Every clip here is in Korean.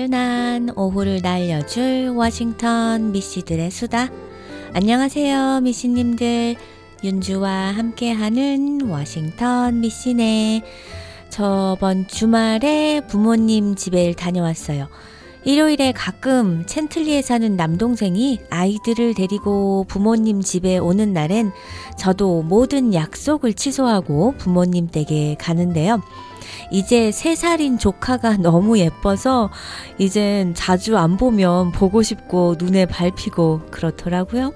나른한 오후를 날려줄 워싱턴 미씨들의 수다. 안녕하세요, 미씨님들. 윤주와 함께하는 워싱턴 미씨네. 저번 주말에 부모님 집에 다녀왔어요. 일요일에 가끔 챈틀리에 사는 남동생이 아이들을 데리고 부모님 집에 오는 날엔 저도 모든 약속을 취소하고 부모님 댁에 가는데요. 이제 세 살인 조카가 너무 예뻐서 이젠 자주 안 보면 보고 싶고 눈에 밟히고 그렇더라고요.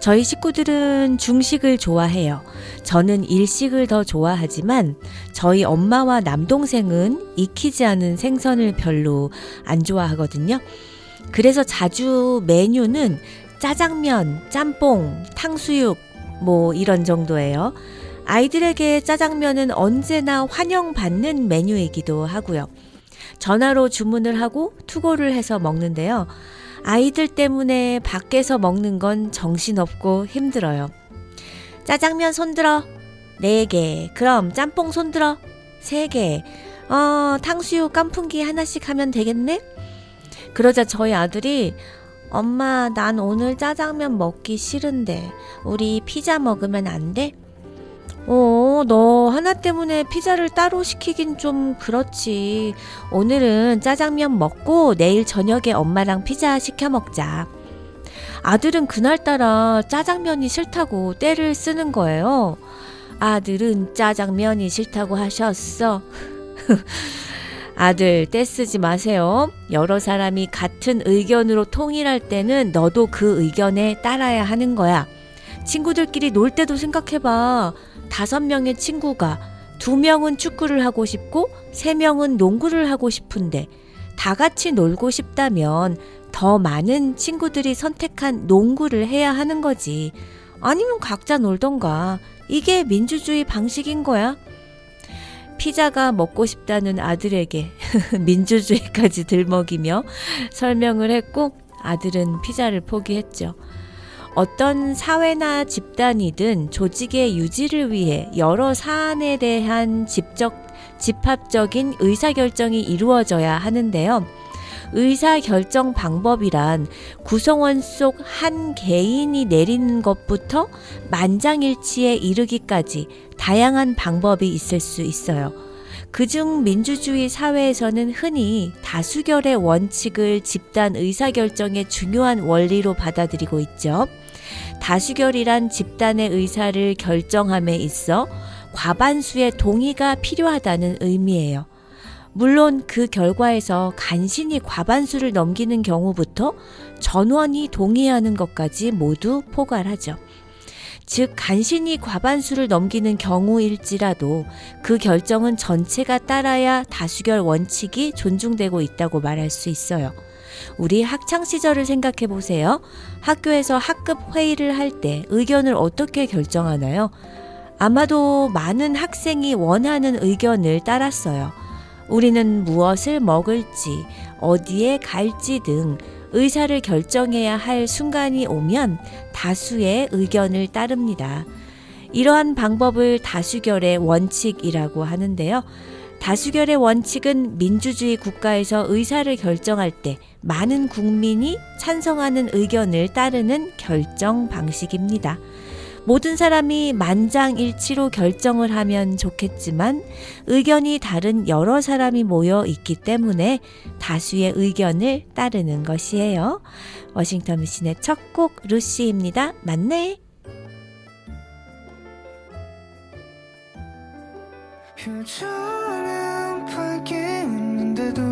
저희 식구들은 중식을 좋아해요. 저는 일식을 더 좋아하지만 저희 엄마와 남동생은 익히지 않은 생선을 별로 안 좋아하거든요. 그래서 자주 메뉴는 짜장면, 짬뽕, 탕수육, 뭐 이런 정도예요. 아이들에게 짜장면은 언제나 환영받는 메뉴이기도 하고요. 전화로 주문을 하고 투고를 해서 먹는데요. 아이들 때문에 밖에서 먹는 건 정신없고 힘들어요. 짜장면 손들어. 4개. 그럼 짬뽕 손들어. 3개. 어, 탕수육 깐풍기 하나씩 하면 되겠네? 그러자 저희 아들이 엄마, 난 오늘 짜장면 먹기 싫은데, 우리 피자 먹으면 안 돼? 어, 너 하나 때문에 피자를 따로 시키긴 좀 그렇지. 오늘은 짜장면 먹고 내일 저녁에 엄마랑 피자 시켜 먹자. 아들은 그날따라 짜장면이 싫다고 때를 쓰는 거예요. 아들은 짜장면이 싫다고 하셨어. 아들, 떼쓰지 마세요. 여러 사람이 같은 의견으로 통일할 때는 너도 그 의견에 따라야 하는 거야. 친구들끼리 놀 때도 생각해봐. 다섯 명의 친구가 두 명은 축구를 하고 싶고 세 명은 농구를 하고 싶은데 다 같이 놀고 싶다면 더 많은 친구들이 선택한 농구를 해야 하는 거지. 아니면 각자 놀던가. 이게 민주주의 방식인 거야. 피자가 먹고 싶다는 아들에게 민주주의까지 들먹이며 설명을 했고 아들은 피자를 포기했죠. 어떤 사회나 집단이든 조직의 유지를 위해 여러 사안에 대한 집적, 집합적인 의사결정이 이루어져야 하는데요. 의사결정 방법이란 구성원 속 한 개인이 내리는 것부터 만장일치에 이르기까지 다양한 방법이 있을 수 있어요. 그중 민주주의 사회에서는 흔히 다수결의 원칙을 집단 의사결정의 중요한 원리로 받아들이고 있죠. 다수결이란 집단의 의사를 결정함에 있어 과반수의 동의가 필요하다는 의미예요. 물론 그 결과에서 간신히 과반수를 넘기는 경우부터 전원이 동의하는 것까지 모두 포괄하죠. 즉, 간신히 과반수를 넘기는 경우일지라도 그 결정은 전체가 따라야 다수결 원칙이 존중되고 있다고 말할 수 있어요. 우리 학창 시절을 생각해 보세요. 학교에서 학급 회의를 할 때 의견을 어떻게 결정하나요? 아마도 많은 학생이 원하는 의견을 따랐어요. 우리는 무엇을 먹을지, 어디에 갈지 등 의사를 결정해야 할 순간이 오면 다수의 의견을 따릅니다. 이러한 방법을 다수결의 원칙이라고 하는데요. 다수결의 원칙은 민주주의 국가에서 의사를 결정할 때 많은 국민이 찬성하는 의견을 따르는 결정 방식입니다. 모든 사람이 만장일치로 결정을 하면 좋겠지만 의견이 다른 여러 사람이 모여 있기 때문에 다수의 의견을 따르는 것이에요. 워싱턴 미신의 첫 곡 루시입니다. 맞네. 밝게 웃는데도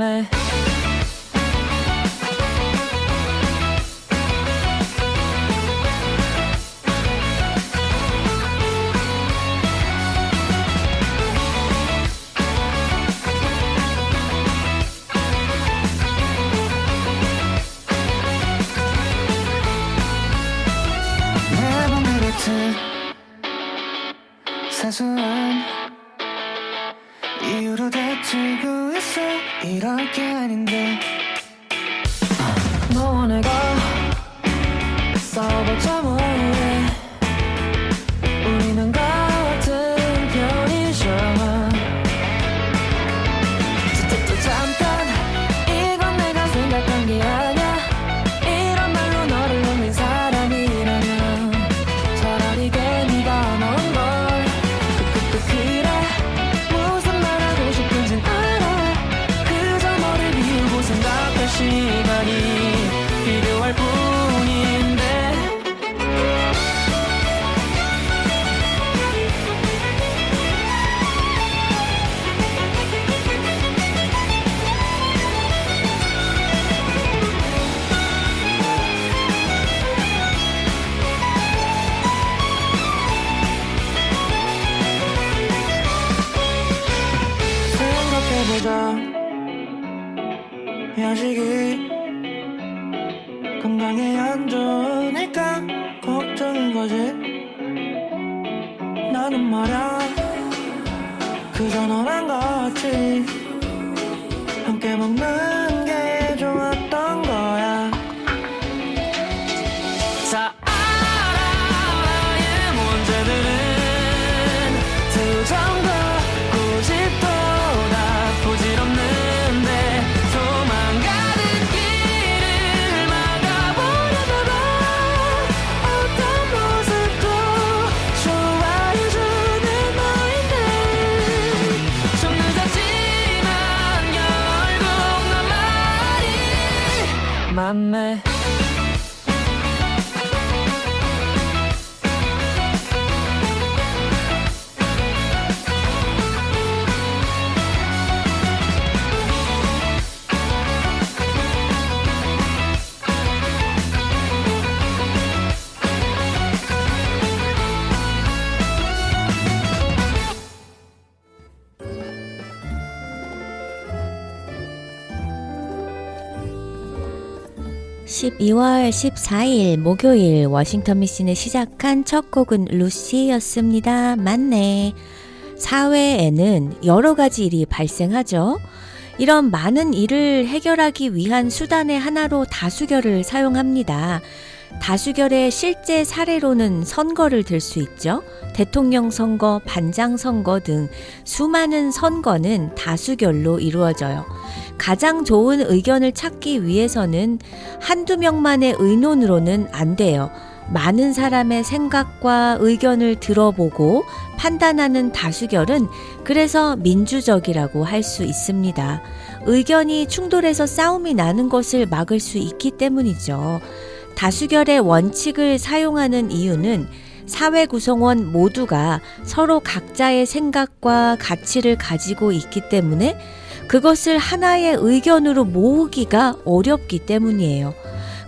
말 생각해보자 양식이 건강에 안 좋으니까 걱정인 거지. 나는 말야 그저 너랑 같이 함께 먹는 my man. 2월 14일 목요일 워싱턴 미신에 시작한 첫 곡은 루시였습니다. 맞네. 사회에는 여러 가지 일이 발생하죠. 이런 많은 일을 해결하기 위한 수단의 하나로 다수결을 사용합니다. 다수결의 실제 사례로는 선거를 들 수 있죠. 대통령 선거, 반장 선거 등 수많은 선거는 다수결로 이루어져요. 가장 좋은 의견을 찾기 위해서는 한두 명만의 의논으로는 안 돼요. 많은 사람의 생각과 의견을 들어보고 판단하는 다수결은 그래서 민주적이라고 할 수 있습니다. 의견이 충돌해서 싸움이 나는 것을 막을 수 있기 때문이죠. 다수결의 원칙을 사용하는 이유는 사회 구성원 모두가 서로 각자의 생각과 가치를 가지고 있기 때문에 그것을 하나의 의견으로 모으기가 어렵기 때문이에요.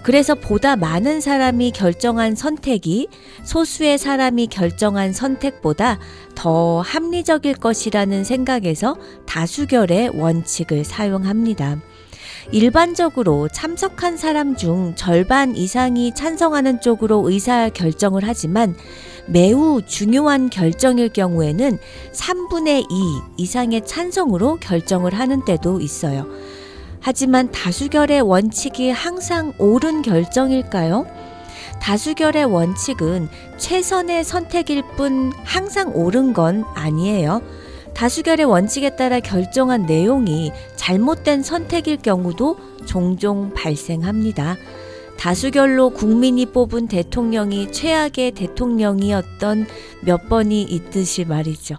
그래서 보다 많은 사람이 결정한 선택이 소수의 사람이 결정한 선택보다 더 합리적일 것이라는 생각에서 다수결의 원칙을 사용합니다. 일반적으로 참석한 사람 중 절반 이상이 찬성하는 쪽으로 의사 결정을 하지만 매우 중요한 결정일 경우에는 3분의 2 이상의 찬성으로 결정을 하는 때도 있어요. 하지만 다수결의 원칙이 항상 옳은 결정일까요? 다수결의 원칙은 최선의 선택일 뿐 항상 옳은 건 아니에요. 다수결의 원칙에 따라 결정한 내용이 잘못된 선택일 경우도 종종 발생합니다. 다수결로 국민이 뽑은 대통령이 최악의 대통령이었던 몇 번이 있듯이 말이죠.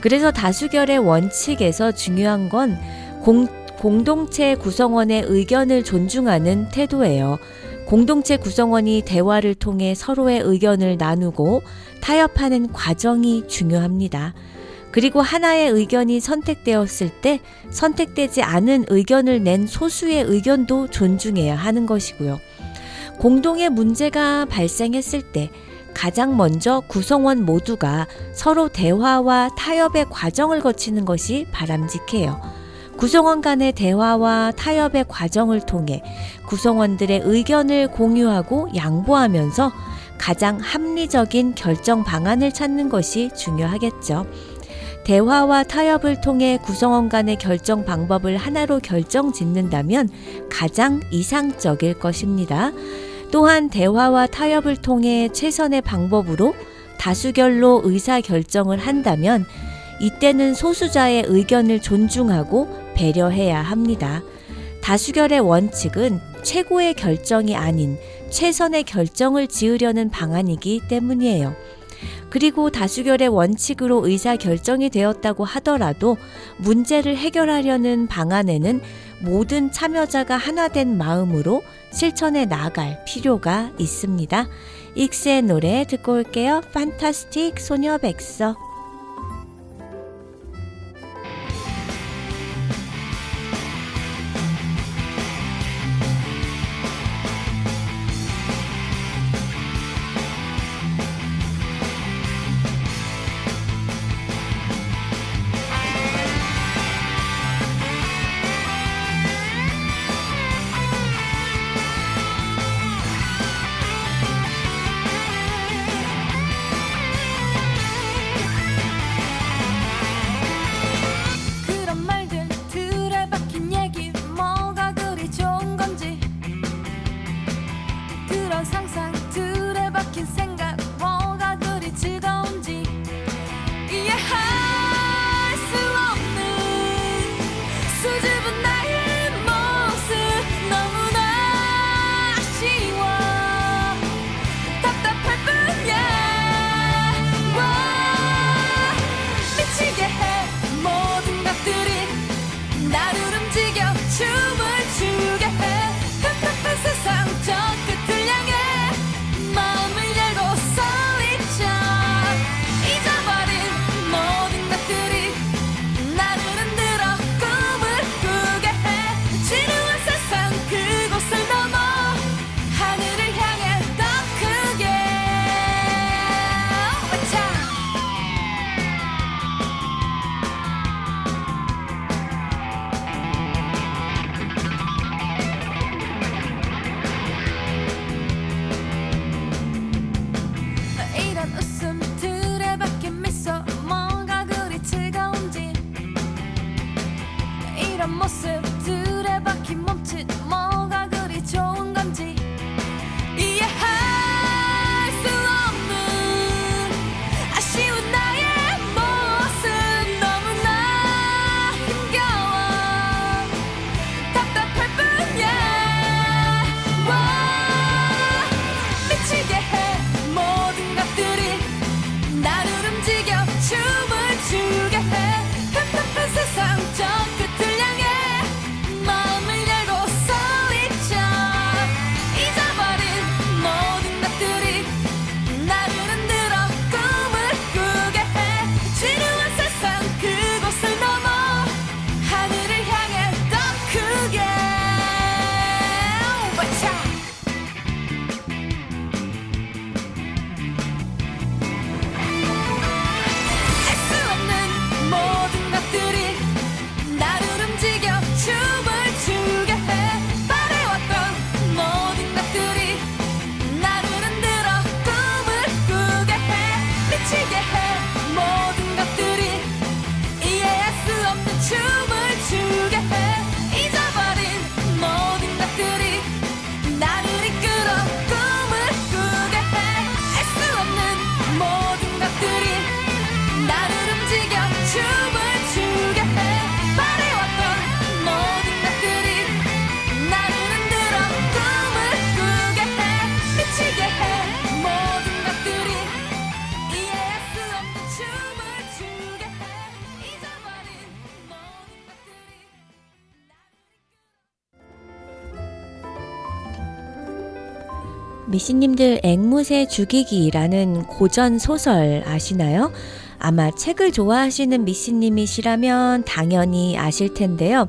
그래서 다수결의 원칙에서 중요한 건 공, 공동체 구성원의 의견을 존중하는 태도예요. 공동체 구성원이 대화를 통해 서로의 의견을 나누고 타협하는 과정이 중요합니다. 그리고 하나의 의견이 선택되었을 때 선택되지 않은 의견을 낸 소수의 의견도 존중해야 하는 것이고요. 공동의 문제가 발생했을 때 가장 먼저 구성원 모두가 서로 대화와 타협의 과정을 거치는 것이 바람직해요. 구성원 간의 대화와 타협의 과정을 통해 구성원들의 의견을 공유하고 양보하면서 가장 합리적인 결정 방안을 찾는 것이 중요하겠죠. 대화와 타협을 통해 구성원 간의 결정 방법을 하나로 결정 짓는다면 가장 이상적일 것입니다. 또한 대화와 타협을 통해 최선의 방법으로 다수결로 의사 결정을 한다면 이때는 소수자의 의견을 존중하고 배려해야 합니다. 다수결의 원칙은 최고의 결정이 아닌 최선의 결정을 지으려는 방안이기 때문이에요. 그리고 다수결의 원칙으로 의사 결정이 되었다고 하더라도 문제를 해결하려는 방안에는 모든 참여자가 하나된 마음으로 실천해 나갈 필요가 있습니다. 익스의 노래 듣고 올게요. 판타스틱 소녀 백서. 미씨님들 앵무새 죽이기라는 고전 소설 아시나요? 아마 책을 좋아하시는 미씨님이시라면 당연히 아실 텐데요.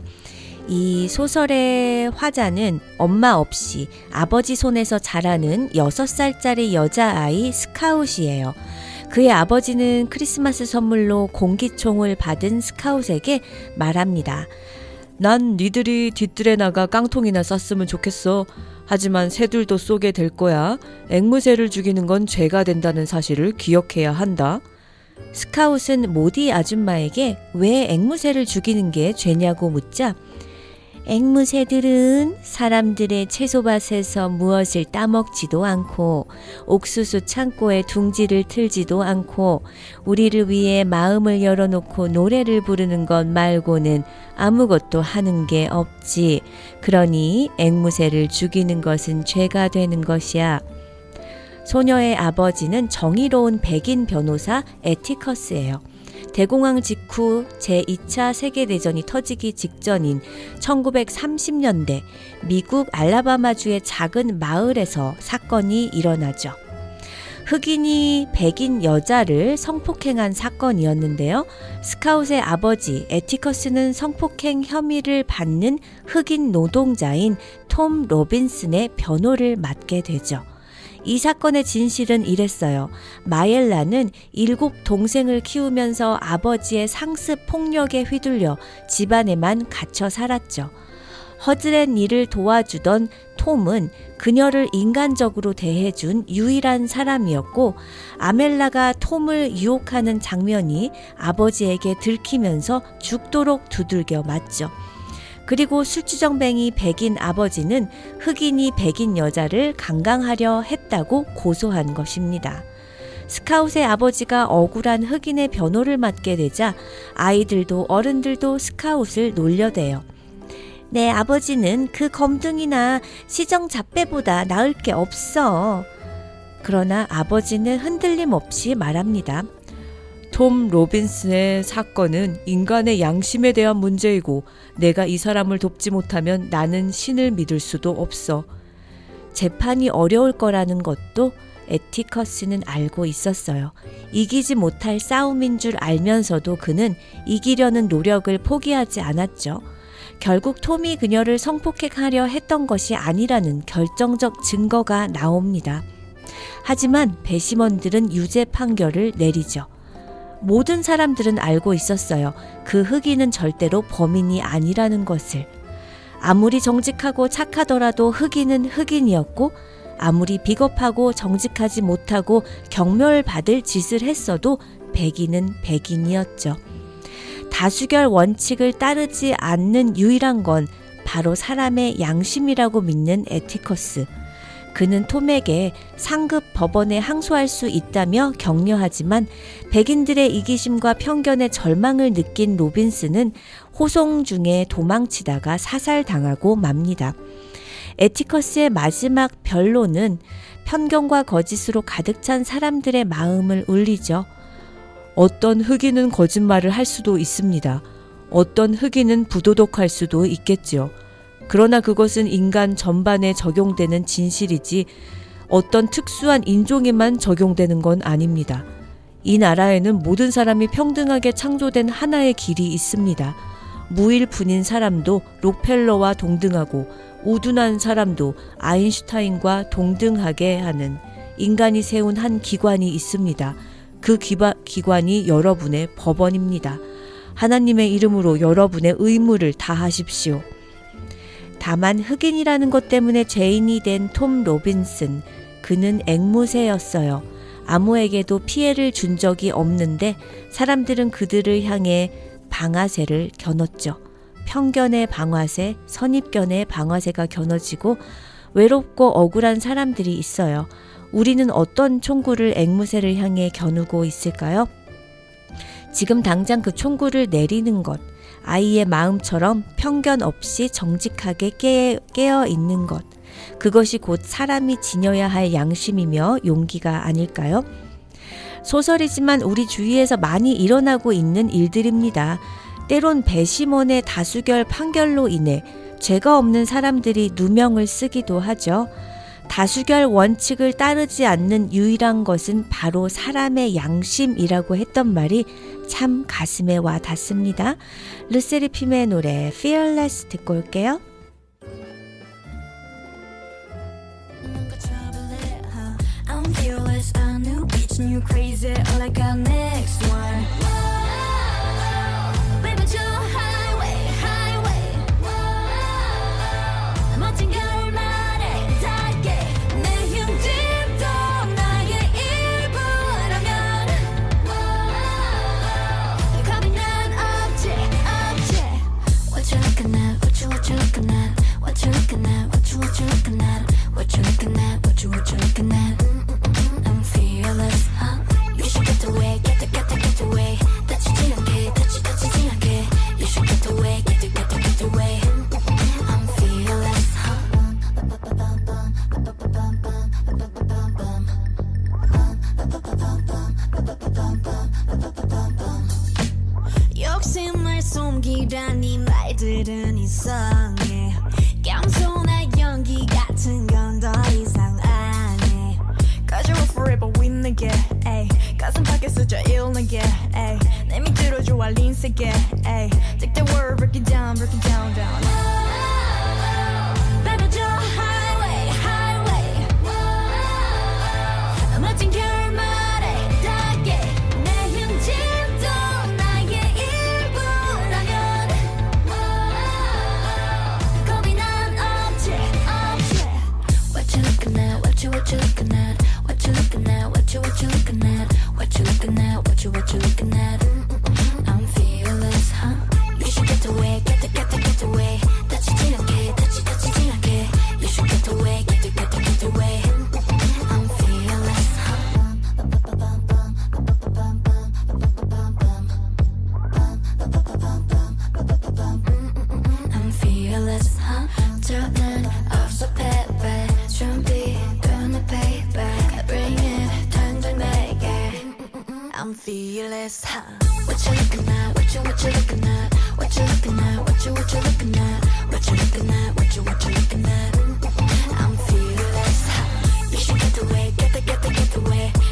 이 소설의 화자는 엄마 없이 아버지 손에서 자라는 6살짜리 여자아이 스카웃이에요. 그의 아버지는 크리스마스 선물로 공기총을 받은 스카웃에게 말합니다. 난 니들이 뒤뜰에 나가 깡통이나 쐈으면 좋겠어. 하지만 새들도 쏘게 될 거야. 앵무새를 죽이는 건 죄가 된다는 사실을 기억해야 한다. 스카웃은 모디 아줌마에게 왜 앵무새를 죽이는 게 죄냐고 묻자 앵무새들은 사람들의 채소밭에서 무엇을 따먹지도 않고 옥수수 창고에 둥지를 틀지도 않고 우리를 위해 마음을 열어놓고 노래를 부르는 것 말고는 아무것도 하는 게 없지. 그러니 앵무새를 죽이는 것은 죄가 되는 것이야. 소녀의 아버지는 정의로운 백인 변호사 에티커스예요. 대공황 직후 제2차 세계대전이 터지기 직전인 1930년대 미국 알라바마주의 작은 마을에서 사건이 일어나죠. 흑인이 백인 여자를 성폭행한 사건이었는데요. 스카웃의 아버지 에티커스는 성폭행 혐의를 받는 흑인 노동자인 톰 로빈슨의 변호를 맡게 되죠. 이 사건의 진실은 이랬어요. 마엘라는 일곱 동생을 키우면서 아버지의 상습 폭력에 휘둘려 집안에만 갇혀 살았죠. 허즈렛 일을 도와주던 톰은 그녀를 인간적으로 대해준 유일한 사람이었고 아멜라가 톰을 유혹하는 장면이 아버지에게 들키면서 죽도록 두들겨 맞죠. 그리고 술주정뱅이 백인 아버지는 흑인이 백인 여자를 강강하려 했다고 고소한 것입니다. 스카웃의 아버지가 억울한 흑인의 변호를 맡게 되자 아이들도 어른들도 스카웃을 놀려대요. 내 아버지는 그 검둥이나 시정 잡배보다 나을 게 없어. 그러나 아버지는 흔들림 없이 말합니다. 톰 로빈슨의 사건은 인간의 양심에 대한 문제이고 내가 이 사람을 돕지 못하면 나는 신을 믿을 수도 없어. 재판이 어려울 거라는 것도 에티커스는 알고 있었어요. 이기지 못할 싸움인 줄 알면서도 그는 이기려는 노력을 포기하지 않았죠. 결국 톰이 그녀를 성폭행하려 했던 것이 아니라는 결정적 증거가 나옵니다. 하지만 배심원들은 유죄 판결을 내리죠. 모든 사람들은 알고 있었어요. 그 흑인은 절대로 범인이 아니라는 것을. 아무리 정직하고 착하더라도 흑인은 흑인이었고, 아무리 비겁하고 정직하지 못하고 경멸받을 짓을 했어도 백인은 백인이었죠. 다수결 원칙을 따르지 않는 유일한 건 바로 사람의 양심이라고 믿는 에티커스. 그는 톰에게 상급 법원에 항소할 수 있다며 격려하지만 백인들의 이기심과 편견의 절망을 느낀 로빈스는 호송 중에 도망치다가 사살당하고 맙니다. 에티커스의 마지막 변론은 편견과 거짓으로 가득 찬 사람들의 마음을 울리죠. 어떤 흑인은 거짓말을 할 수도 있습니다. 어떤 흑인은 부도덕할 수도 있겠지요. 그러나 그것은 인간 전반에 적용되는 진실이지 어떤 특수한 인종에만 적용되는 건 아닙니다. 이 나라에는 모든 사람이 평등하게 창조된 하나의 길이 있습니다. 무일푼인 사람도 록펠러와 동등하고 우둔한 사람도 아인슈타인과 동등하게 하는 인간이 세운 한 기관이 있습니다. 그 기바, 기관이 여러분의 법원입니다. 하나님의 이름으로 여러분의 의무를 다하십시오. 다만 흑인이라는 것 때문에 죄인이 된 톰 로빈슨. 그는 앵무새였어요. 아무에게도 피해를 준 적이 없는데 사람들은 그들을 향해 방아쇠를 겨눴죠. 편견의 방아쇠, 선입견의 방아쇠가 겨눠지고 외롭고 억울한 사람들이 있어요. 우리는 어떤 총구를 앵무새를 향해 겨누고 있을까요? 지금 당장 그 총구를 내리는 것, 아이의 마음처럼 편견 없이 정직하게 깨, 깨어 있는 것. 그것이 곧 사람이 지녀야 할 양심이며 용기가 아닐까요? 소설이지만 우리 주위에서 많이 일어나고 있는 일들입니다. 때론 배심원의 다수결 판결로 인해 죄가 없는 사람들이 누명을 쓰기도 하죠. 다수결 원칙을 따르지 않는 유일한 것은 바로 사람의 양심이라고 했던 말이 참 가슴에 와 닿습니다. 르세리핌의 노래 Fearless 듣고 올게요. Fearless, a new bitch, new crazy, all I got next one. What you looking at? What you, what you looking at? What you looking at? I'm fearless, huh? What you looking at? What you what you looking at? What you looking at? What you what you looking at? What you looking at? What you what you looking at? I'm fearless, huh? You should get away, get the get the get away.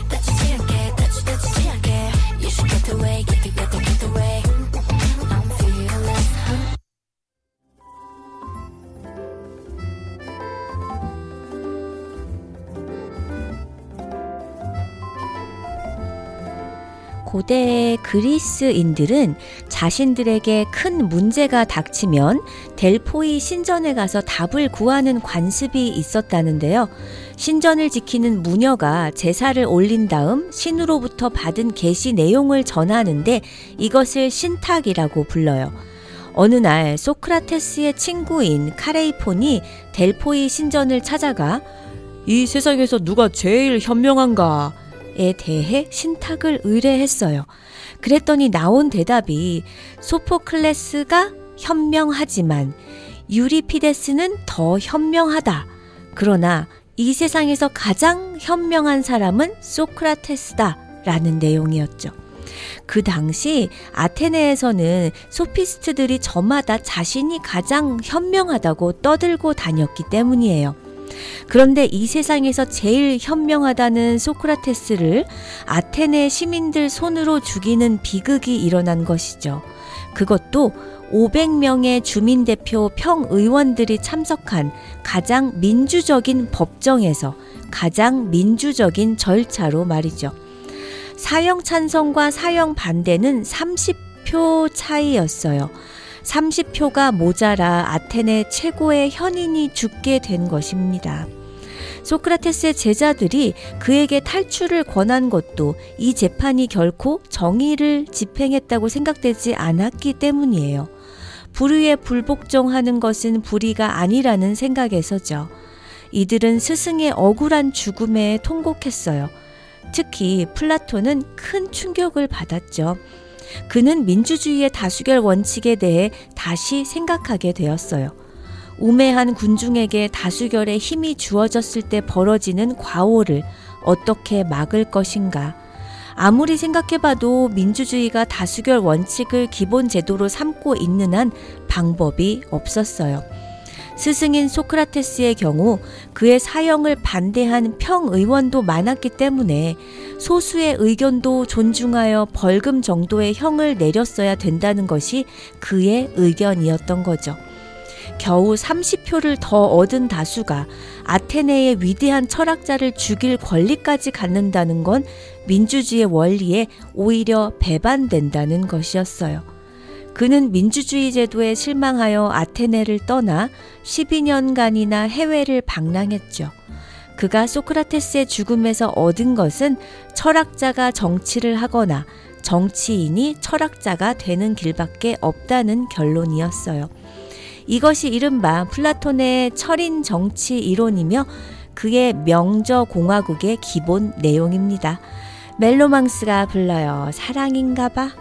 고대 그리스인들은 자신들에게 큰 문제가 닥치면 델포이 신전에 가서 답을 구하는 관습이 있었다는데요. 신전을 지키는 무녀가 제사를 올린 다음 신으로부터 받은 계시 내용을 전하는데 이것을 신탁이라고 불러요. 어느 날 소크라테스의 친구인 카레이폰이 델포이 신전을 찾아가 이 세상에서 누가 제일 현명한가? 에 대해 신탁을 의뢰했어요. 그랬더니 나온 대답이 소포클레스가 현명하지만 유리피데스는 더 현명하다. 그러나 이 세상에서 가장 현명한 사람은 소크라테스다. 라는 내용이었죠. 그 당시 아테네에서는 소피스트들이 저마다 자신이 가장 현명하다고 떠들고 다녔기 때문이에요. 그런데 이 세상에서 제일 현명하다는 소크라테스를 아테네 시민들 손으로 죽이는 비극이 일어난 것이죠. 그것도 500명의 주민대표 평의원들이 참석한 가장 민주적인 법정에서 가장 민주적인 절차로 말이죠. 사형 찬성과 사형 반대는 30표 차이였어요. 30표가 모자라 아테네 최고의 현인이 죽게 된 것입니다. 소크라테스의 제자들이 그에게 탈출을 권한 것도 이 재판이 결코 정의를 집행했다고 생각되지 않았기 때문이에요. 불의에 불복종하는 것은 불의가 아니라는 생각에서죠. 이들은 스승의 억울한 죽음에 통곡했어요. 특히 플라톤은 큰 충격을 받았죠. 그는 민주주의의 다수결 원칙에 대해 다시 생각하게 되었어요. 우매한 군중에게 다수결의 힘이 주어졌을 때 벌어지는 과오를 어떻게 막을 것인가. 아무리 생각해봐도 민주주의가 다수결 원칙을 기본 제도로 삼고 있는 한 방법이 없었어요. 스승인 소크라테스의 경우 그의 사형을 반대한 평의원도 많았기 때문에 소수의 의견도 존중하여 벌금 정도의 형을 내렸어야 된다는 것이 그의 의견이었던 거죠. 겨우 30표를 더 얻은 다수가 아테네의 위대한 철학자를 죽일 권리까지 갖는다는 건 민주주의의 원리에 오히려 배반된다는 것이었어요. 그는 민주주의 제도에 실망하여 아테네를 떠나 12년간이나 해외를 방랑했죠. 그가 소크라테스의 죽음에서 얻은 것은 철학자가 정치를 하거나 정치인이 철학자가 되는 길밖에 없다는 결론이었어요. 이것이 이른바 플라톤의 철인 정치 이론이며 그의 명저 공화국의 기본 내용입니다. 멜로망스가 불러요. 사랑인가 봐.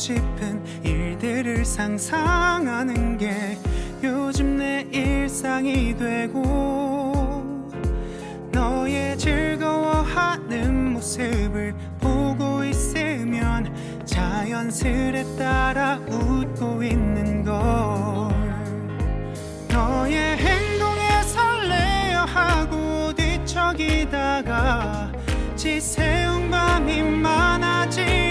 싶은 일들을 상상하는 게 요즘 내 일상이 되고 너의 즐거워하는 모습을 보고 있으면 자연스레 따라 웃고 있는 걸. 너의 행동에 설레어 하고 뒤척이다가 지새운 밤이 많아지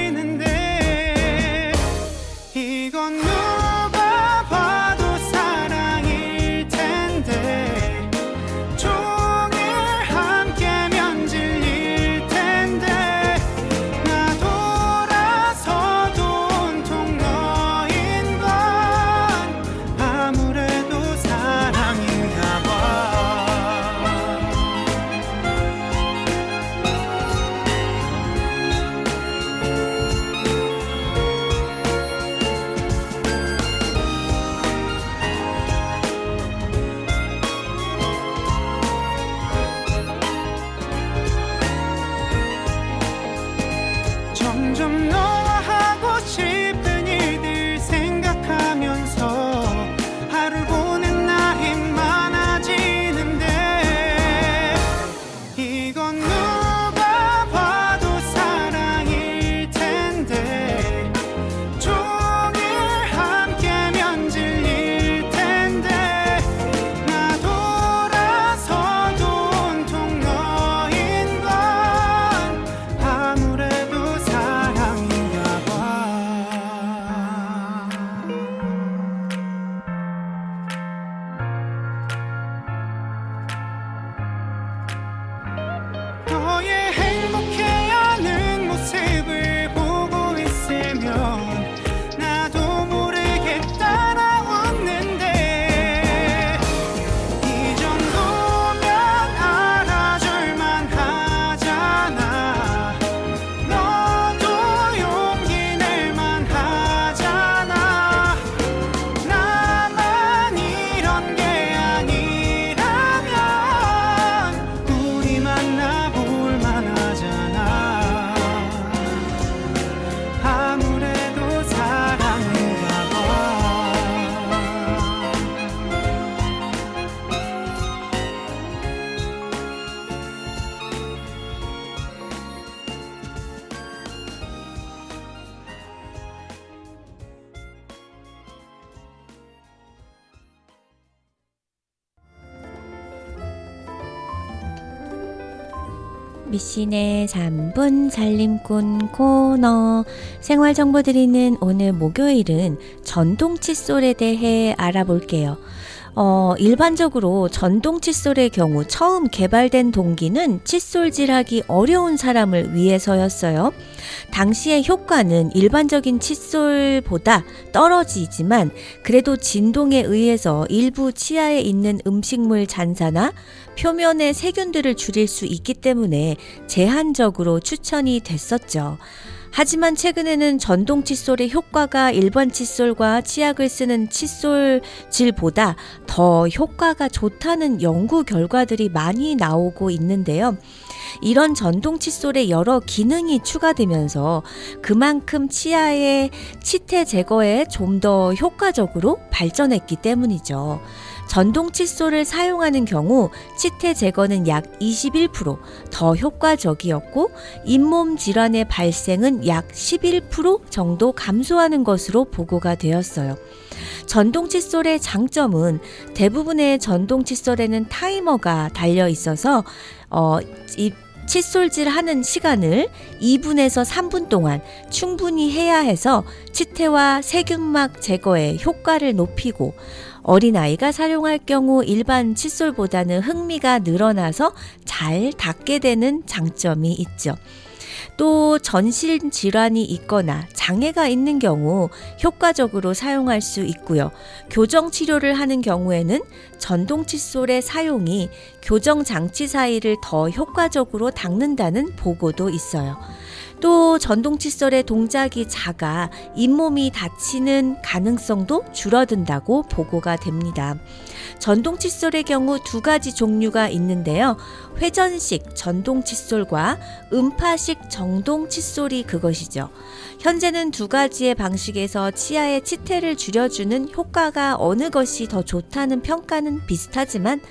미신의 3분 살림꾼 코너 생활 정보 드리는 오늘 목요일은 전동 칫솔에 대해 알아볼게요. 어, 일반적으로 전동 칫솔의 경우 처음 개발된 동기는 칫솔질하기 어려운 사람을 위해서였어요. 당시의 효과는 일반적인 칫솔보다 떨어지지만 그래도 진동에 의해서 일부 치아에 있는 음식물 잔사나 표면의 세균들을 줄일 수 있기 때문에 제한적으로 추천이 됐었죠. 하지만 최근에는 전동 칫솔의 효과가 일반 칫솔과 치약을 쓰는 칫솔질보다 더 효과가 좋다는 연구 결과들이 많이 나오고 있는데요. 이런 전동 칫솔에 여러 기능이 추가되면서 그만큼 치아의 치태 제거에 좀 더 효과적으로 발전했기 때문이죠. 전동 칫솔을 사용하는 경우 치태 제거는 약 21%더 효과적이었고 잇몸 질환의 발생은 약 11% 정도 감소하는 것으로 보고가 되었어요. 전동 칫솔의 장점은 대부분의 전동 칫솔에는 타이머가 달려 있어서 어, 이 칫솔질 하는 시간을 2분에서 3분 동안 충분히 해야 해서 치태와 세균막 제거에 효과를 높이고 어린아이가 사용할 경우 일반 칫솔보다는 흥미가 늘어나서 잘 닦게 되는 장점이 있죠. 또 전신 질환이 있거나 장애가 있는 경우 효과적으로 사용할 수 있고요. 교정 치료를 하는 경우에는 전동 칫솔의 사용이 교정 장치 사이를 더 효과적으로 닦는다는 보고도 있어요. 또 전동 칫솔의 동작이 작아 잇몸이 다치는 가능성도 줄어든다고 보고가 됩니다. 전동 칫솔의 경우 두 가지 종류가 있는데요. 회전식 전동 칫솔과 음파식 정동 칫솔이 그것이죠. 현재는 두 가지의 방식에서 치아의 치태를 줄여주는 효과가 어느 것이 더 좋다는 평가는 비슷하지만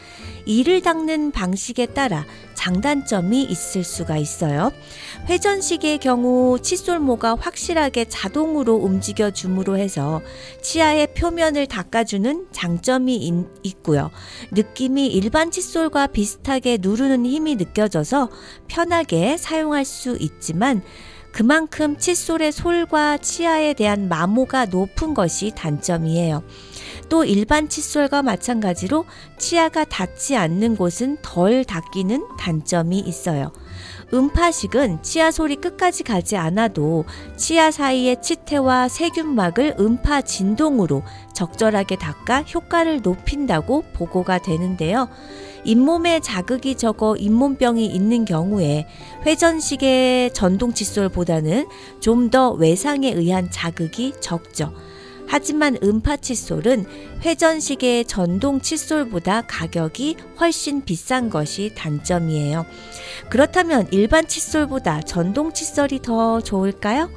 이를 닦는 방식에 따라 장단점이 있을 수가 있어요. 회전식의 경우 칫솔모가 확실하게 자동으로 움직여 줌으로 해서 치아의 표면을 닦아주는 장점이 있고요. 느낌이 일반 칫솔과 비슷하게 누르는 힘이 느껴져서 편하게 사용할 수 있지만 그만큼 칫솔의 솔과 치아에 대한 마모가 높은 것이 단점이에요. 또 일반 칫솔과 마찬가지로 치아가 닿지 않는 곳은 덜 닦이는 단점이 있어요. 음파식은 치아 솔이 끝까지 가지 않아도 치아 사이의 치태와 세균막을 음파 진동으로 적절하게 닦아 효과를 높인다고 보고가 되는데요. 잇몸에 자극이 적어 잇몸병이 있는 경우에 회전식의 전동 칫솔보다는 좀 더 외상에 의한 자극이 적죠. 하지만 음파 칫솔은 회전식의 전동 칫솔보다 가격이 훨씬 비싼 것이 단점이에요. 그렇다면 일반 칫솔보다 전동 칫솔이 더 좋을까요?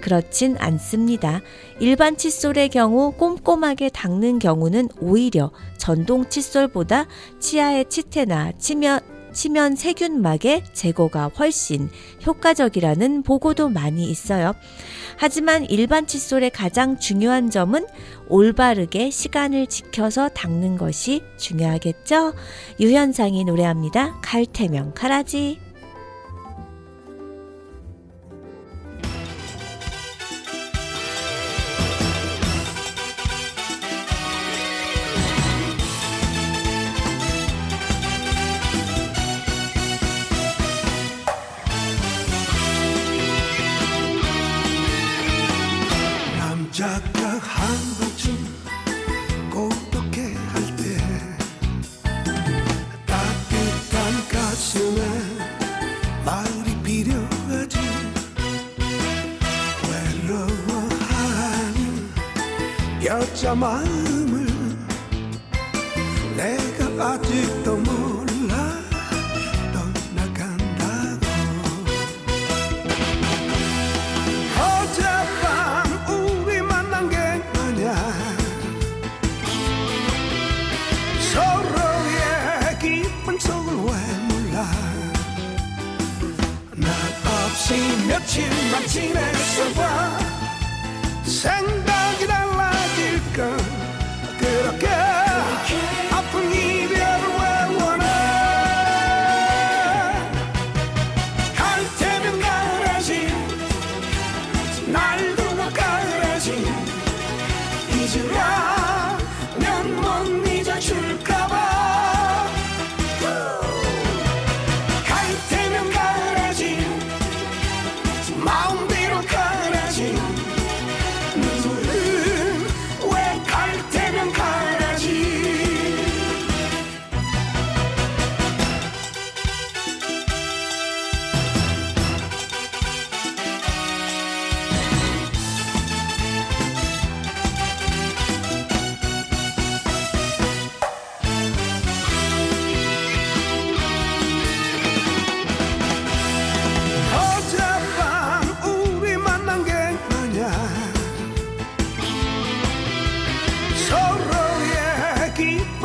그렇진 않습니다. 일반 칫솔의 경우 꼼꼼하게 닦는 경우는 오히려 전동 칫솔보다 치아의 치태나 치면 치면 세균막의 제거가 훨씬 효과적이라는 보고도 많이 있어요. 하지만 일반 칫솔의 가장 중요한 점은 올바르게 시간을 지켜서 닦는 것이 중요하겠죠? 유현상이 노래합니다. 갈태명 가라지. 여자 마음을 내가 아직도 몰라 떠나간다고. 어젯밤 우리 만난 게 아냐? 서로의 기쁜 속을 왜 몰라? 나 없이 며칠만 지냈어봐 생각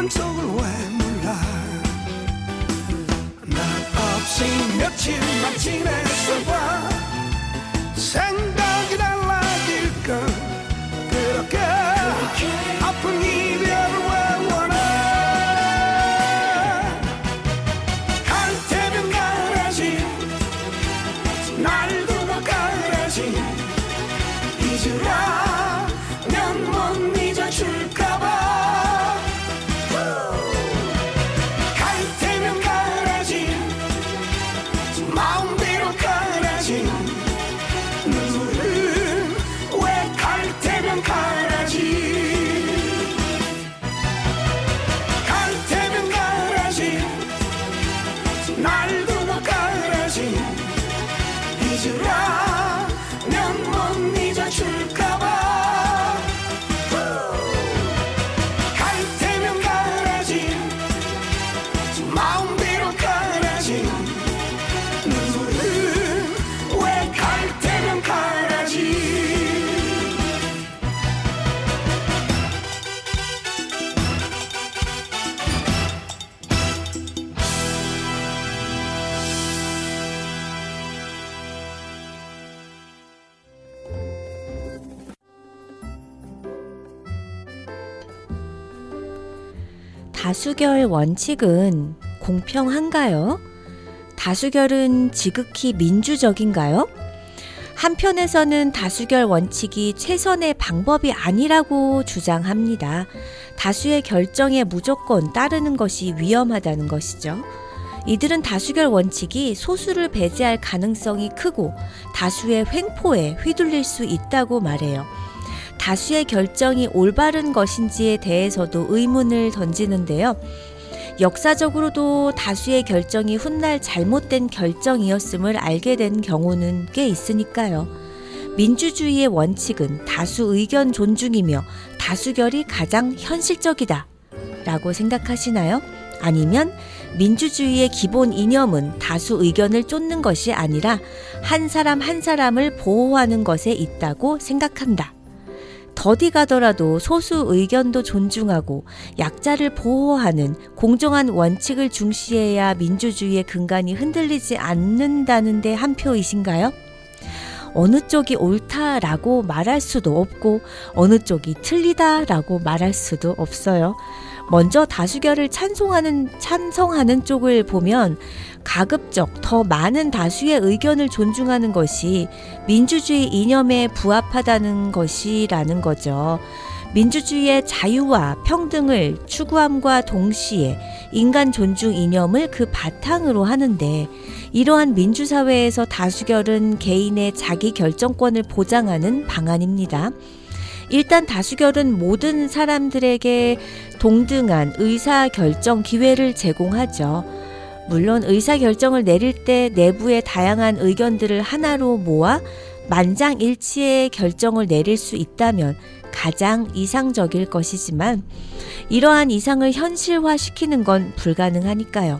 약속을 왜 몰라? 나 없이 며칠만 지냈어 봐 다수결 원칙은 공평한가요? 다수결은 지극히 민주적인가요? 한편에서는 다수결 원칙이 최선의 방법이 아니라고 주장합니다. 다수의 결정에 무조건 따르는 것이 위험하다는 것이죠. 이들은 다수결 원칙이 소수를 배제할 가능성이 크고 다수의 횡포에 휘둘릴 수 있다고 말해요. 다수의 결정이 올바른 것인지에 대해서도 의문을 던지는데요. 역사적으로도 다수의 결정이 훗날 잘못된 결정이었음을 알게 된 경우는 꽤 있으니까요. 민주주의의 원칙은 다수 의견 존중이며 다수결이 가장 현실적이다. 라고 생각하시나요? 아니면 민주주의의 기본 이념은 다수 의견을 쫓는 것이 아니라 한 사람 한 사람을 보호하는 것에 있다고 생각한다. 더디 가더라도 소수 의견도 존중하고 약자를 보호하는 공정한 원칙을 중시해야 민주주의의 근간이 흔들리지 않는다는데 한 표이신가요? 어느 쪽이 옳다라고 말할 수도 없고 어느 쪽이 틀리다라고 말할 수도 없어요. 먼저 다수결을 찬송하는 찬성하는 쪽을 보면 가급적 더 많은 다수의 의견을 존중하는 것이 민주주의 이념에 부합하다는 것이라는 거죠. 민주주의의 자유와 평등을 추구함과 동시에 인간 존중 이념을 그 바탕으로 하는데 이러한 민주사회에서 다수결은 개인의 자기 결정권을 보장하는 방안입니다. 일단 다수결은 모든 사람들에게 동등한 의사 결정 기회를 제공하죠. 물론 의사 결정을 내릴 때 내부의 다양한 의견들을 하나로 모아 만장일치의 결정을 내릴 수 있다면 가장 이상적일 것이지만 이러한 이상을 현실화시키는 건 불가능하니까요.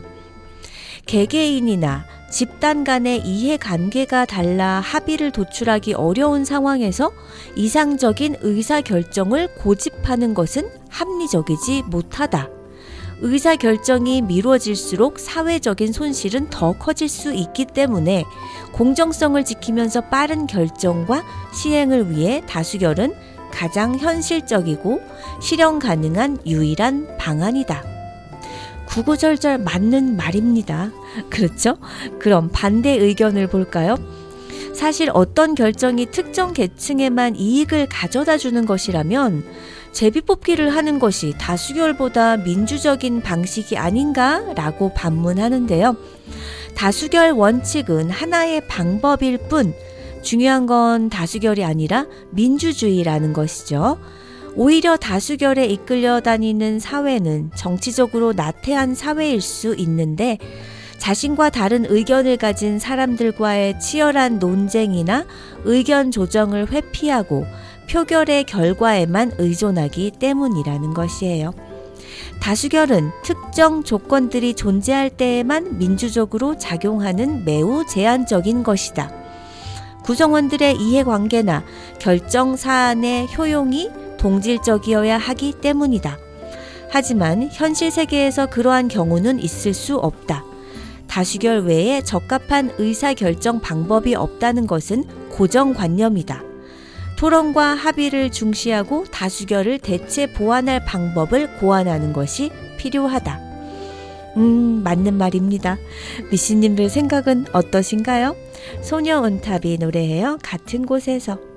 개개인이나 집단 간의 이해관계가 달라 합의를 도출하기 어려운 상황에서 이상적인 의사결정을 고집하는 것은 합리적이지 못하다. 의사 결정이 미뤄질수록 사회적인 손실은 더 커질 수 있기 때문에 공정성을 지키면서 빠른 결정과 시행을 위해 다수결은 가장 현실적이고 실현 가능한 유일한 방안이다. 구구절절 맞는 말입니다. 그렇죠? 그럼 반대 의견을 볼까요? 사실 어떤 결정이 특정 계층에만 이익을 가져다 주는 것이라면 제비뽑기를 하는 것이 다수결보다 민주적인 방식이 아닌가라고 반문하는데요. 다수결 원칙은 하나의 방법일 뿐 중요한 건 다수결이 아니라 민주주의라는 것이죠. 오히려 다수결에 이끌려 다니는 사회는 정치적으로 나태한 사회일 수 있는데 자신과 다른 의견을 가진 사람들과의 치열한 논쟁이나 의견 조정을 회피하고 표결의 결과에만 의존하기 때문이라는 것이에요. 다수결은 특정 조건들이 존재할 때에만 민주적으로 작용하는 매우 제한적인 것이다. 구성원들의 이해관계나 결정 사안의 효용이 동질적이어야 하기 때문이다. 하지만 현실 세계에서 그러한 경우는 있을 수 없다. 다수결 외에 적합한 의사결정 방법이 없다는 것은 고정관념이다. 토론과 합의를 중시하고 다수결을 대체 보완할 방법을 고안하는 것이 필요하다. 음, 맞는 말입니다. 미씨님들 생각은 어떠신가요? 소녀 온탑이 노래해요. 같은 곳에서.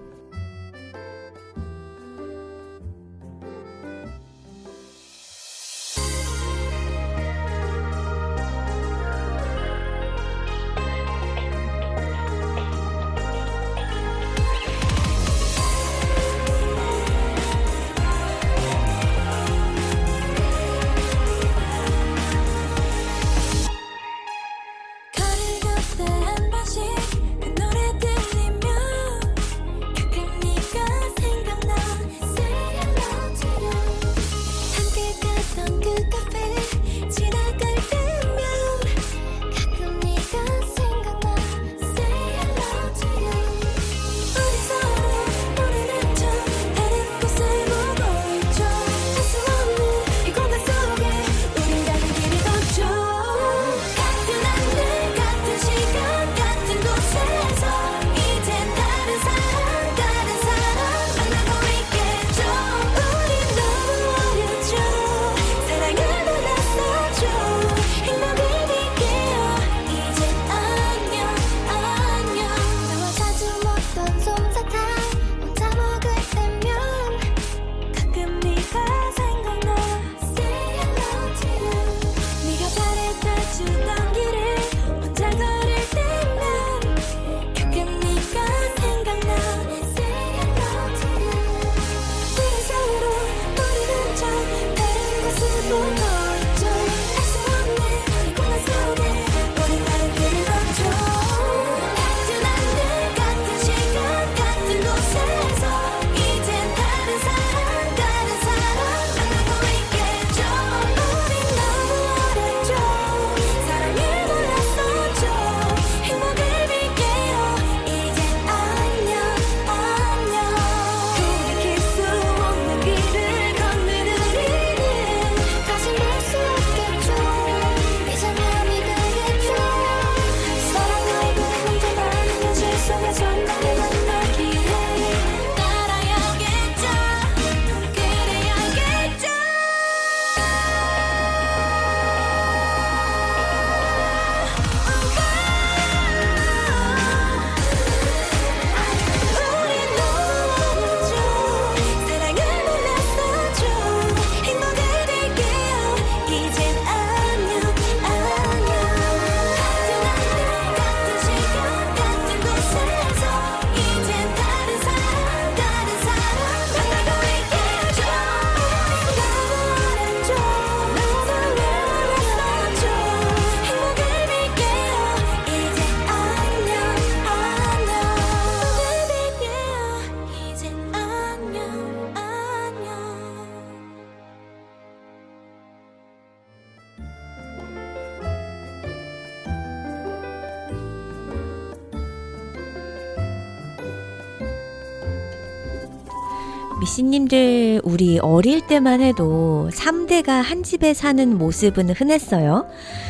씨님들, 우리 어릴 때만 해도 3대가 한 집에 사는 모습은 흔했어요.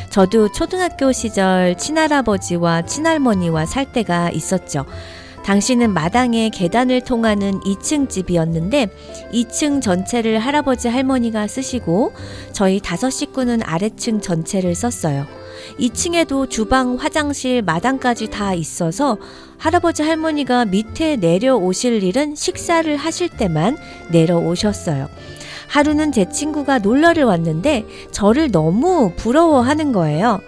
저도 초등학교 시절 친할아버지와 친할머니와 살 때가 있었죠. 당시는 마당에 계단을 통하는 2층 집이었는데 2층 전체를 할아버지 할머니가 쓰시고 저희 다섯 식구는 아래층 전체를 썼어요. 2층에도 주방, 화장실, 마당까지 다 있어서 할아버지 할머니가 밑에 내려오실 일은 식사를 하실 때만 내려오셨어요. 하루는 제 친구가 놀러를 왔는데 저를 너무 부러워하는 거예요.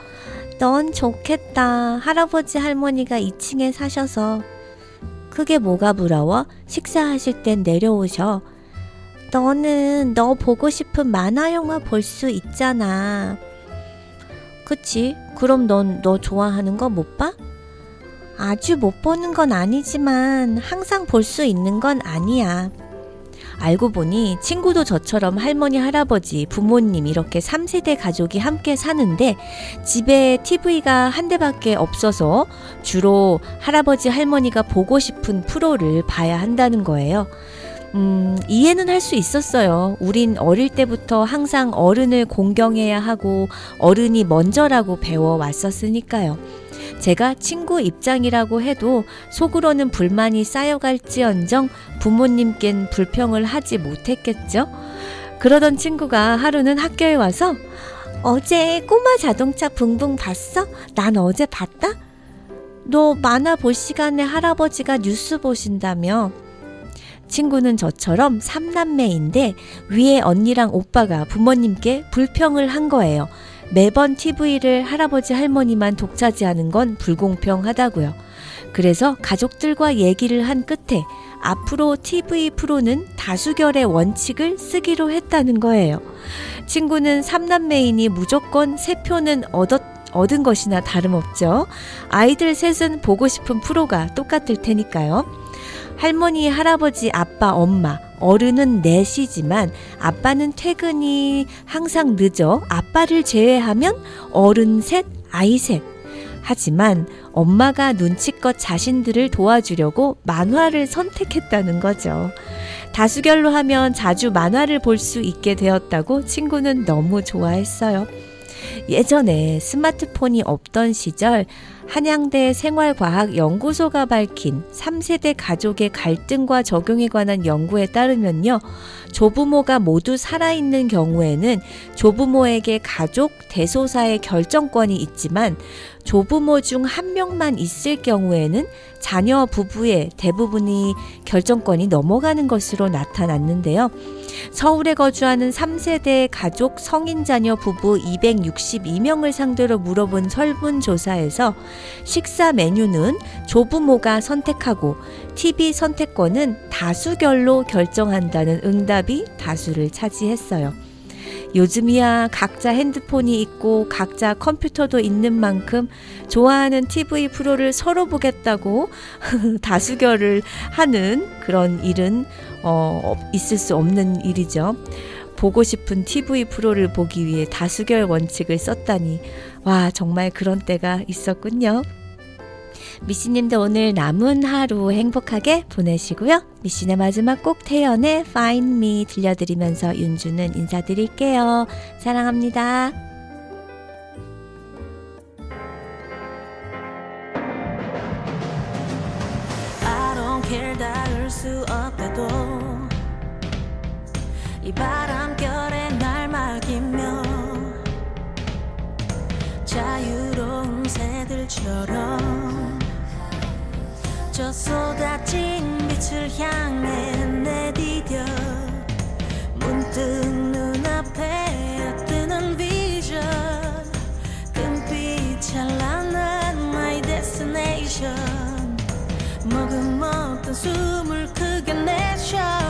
넌 좋겠다. 할아버지 할머니가 2층에 사셔서. 그게 뭐가 부러워? 식사하실 땐 내려오셔. 너는 너 보고 싶은 만화 영화 볼 수 있잖아. 그치? 그럼 넌 너 좋아하는 거 못 봐? 아주 못 보는 건 아니지만 항상 볼 수 있는 건 아니야. 알고 보니 친구도 저처럼 할머니, 할아버지, 부모님 이렇게 3세대 가족이 함께 사는데 집에 TV가 한 대밖에 없어서 주로 할아버지, 할머니가 보고 싶은 프로를 봐야 한다는 거예요. 음, 이해는 할 수 있었어요. 우린 어릴 때부터 항상 어른을 공경해야 하고 어른이 먼저라고 배워왔었으니까요. 제가 친구 입장이라고 해도 속으로는 불만이 쌓여갈지언정 부모님께는 불평을 하지 못했겠죠. 그러던 친구가 하루는 학교에 와서 어제 꼬마 자동차 붕붕 봤어? 난 어제 봤다? 너 만화 볼 시간에 할아버지가 뉴스 보신다며? 친구는 저처럼 삼남매인데 위에 언니랑 오빠가 부모님께 불평을 한 거예요. 매번 TV를 할아버지 할머니만 독차지하는 건 불공평하다고요. 그래서 가족들과 얘기를 한 끝에 앞으로 TV 프로는 다수결의 원칙을 쓰기로 했다는 거예요. 친구는 삼남매이니 무조건 세 표는 얻었 얻은 것이나 다름없죠. 아이들 셋은 보고 싶은 프로가 똑같을 테니까요. 할머니, 할아버지, 아빠, 엄마, 어른은 넷이지만 아빠는 퇴근이 항상 늦어 아빠를 제외하면 어른 셋, 아이 셋. 하지만 엄마가 눈치껏 자신들을 도와주려고 만화를 선택했다는 거죠. 다수결로 하면 자주 만화를 볼 수 있게 되었다고 친구는 너무 좋아했어요. 예전에 스마트폰이 없던 시절 한양대 생활과학연구소가 밝힌 3세대 가족의 갈등과 적용에 관한 연구에 따르면요. 조부모가 모두 살아있는 경우에는 조부모에게 가족 대소사의 결정권이 있지만 조부모 중 한 명만 있을 경우에는 자녀 부부의 대부분이 결정권이 넘어가는 것으로 나타났는데요. 서울에 거주하는 3세대 가족 성인 자녀 부부 262명을 상대로 물어본 설문조사에서 식사 메뉴는 조부모가 선택하고 TV 선택권은 다수결로 결정한다는 응답이 다수를 차지했어요. 요즘이야 각자 핸드폰이 있고 각자 컴퓨터도 있는 만큼 좋아하는 TV 프로를 서로 보겠다고 다수결을 하는 그런 일은 어, 있을 수 없는 일이죠. 보고 싶은 TV 프로를 보기 위해 다수결 원칙을 썼다니 와 정말 그런 때가 있었군요. 미씨님도 오늘 남은 하루 행복하게 보내시고요. 미씨의 마지막 곡 태연의 Find Me 들려드리면서 윤주는 인사드릴게요. 사랑합니다. 길 닿을 수 없다도 이 바람결에 날 막이며 자유로운 새들처럼 저 쏟아진 빛을 향해 내디뎌 문득 눈앞에 뜨는 비전. 금빛 찬란한 my destination. 먹은 숨을 크게 내쉬어.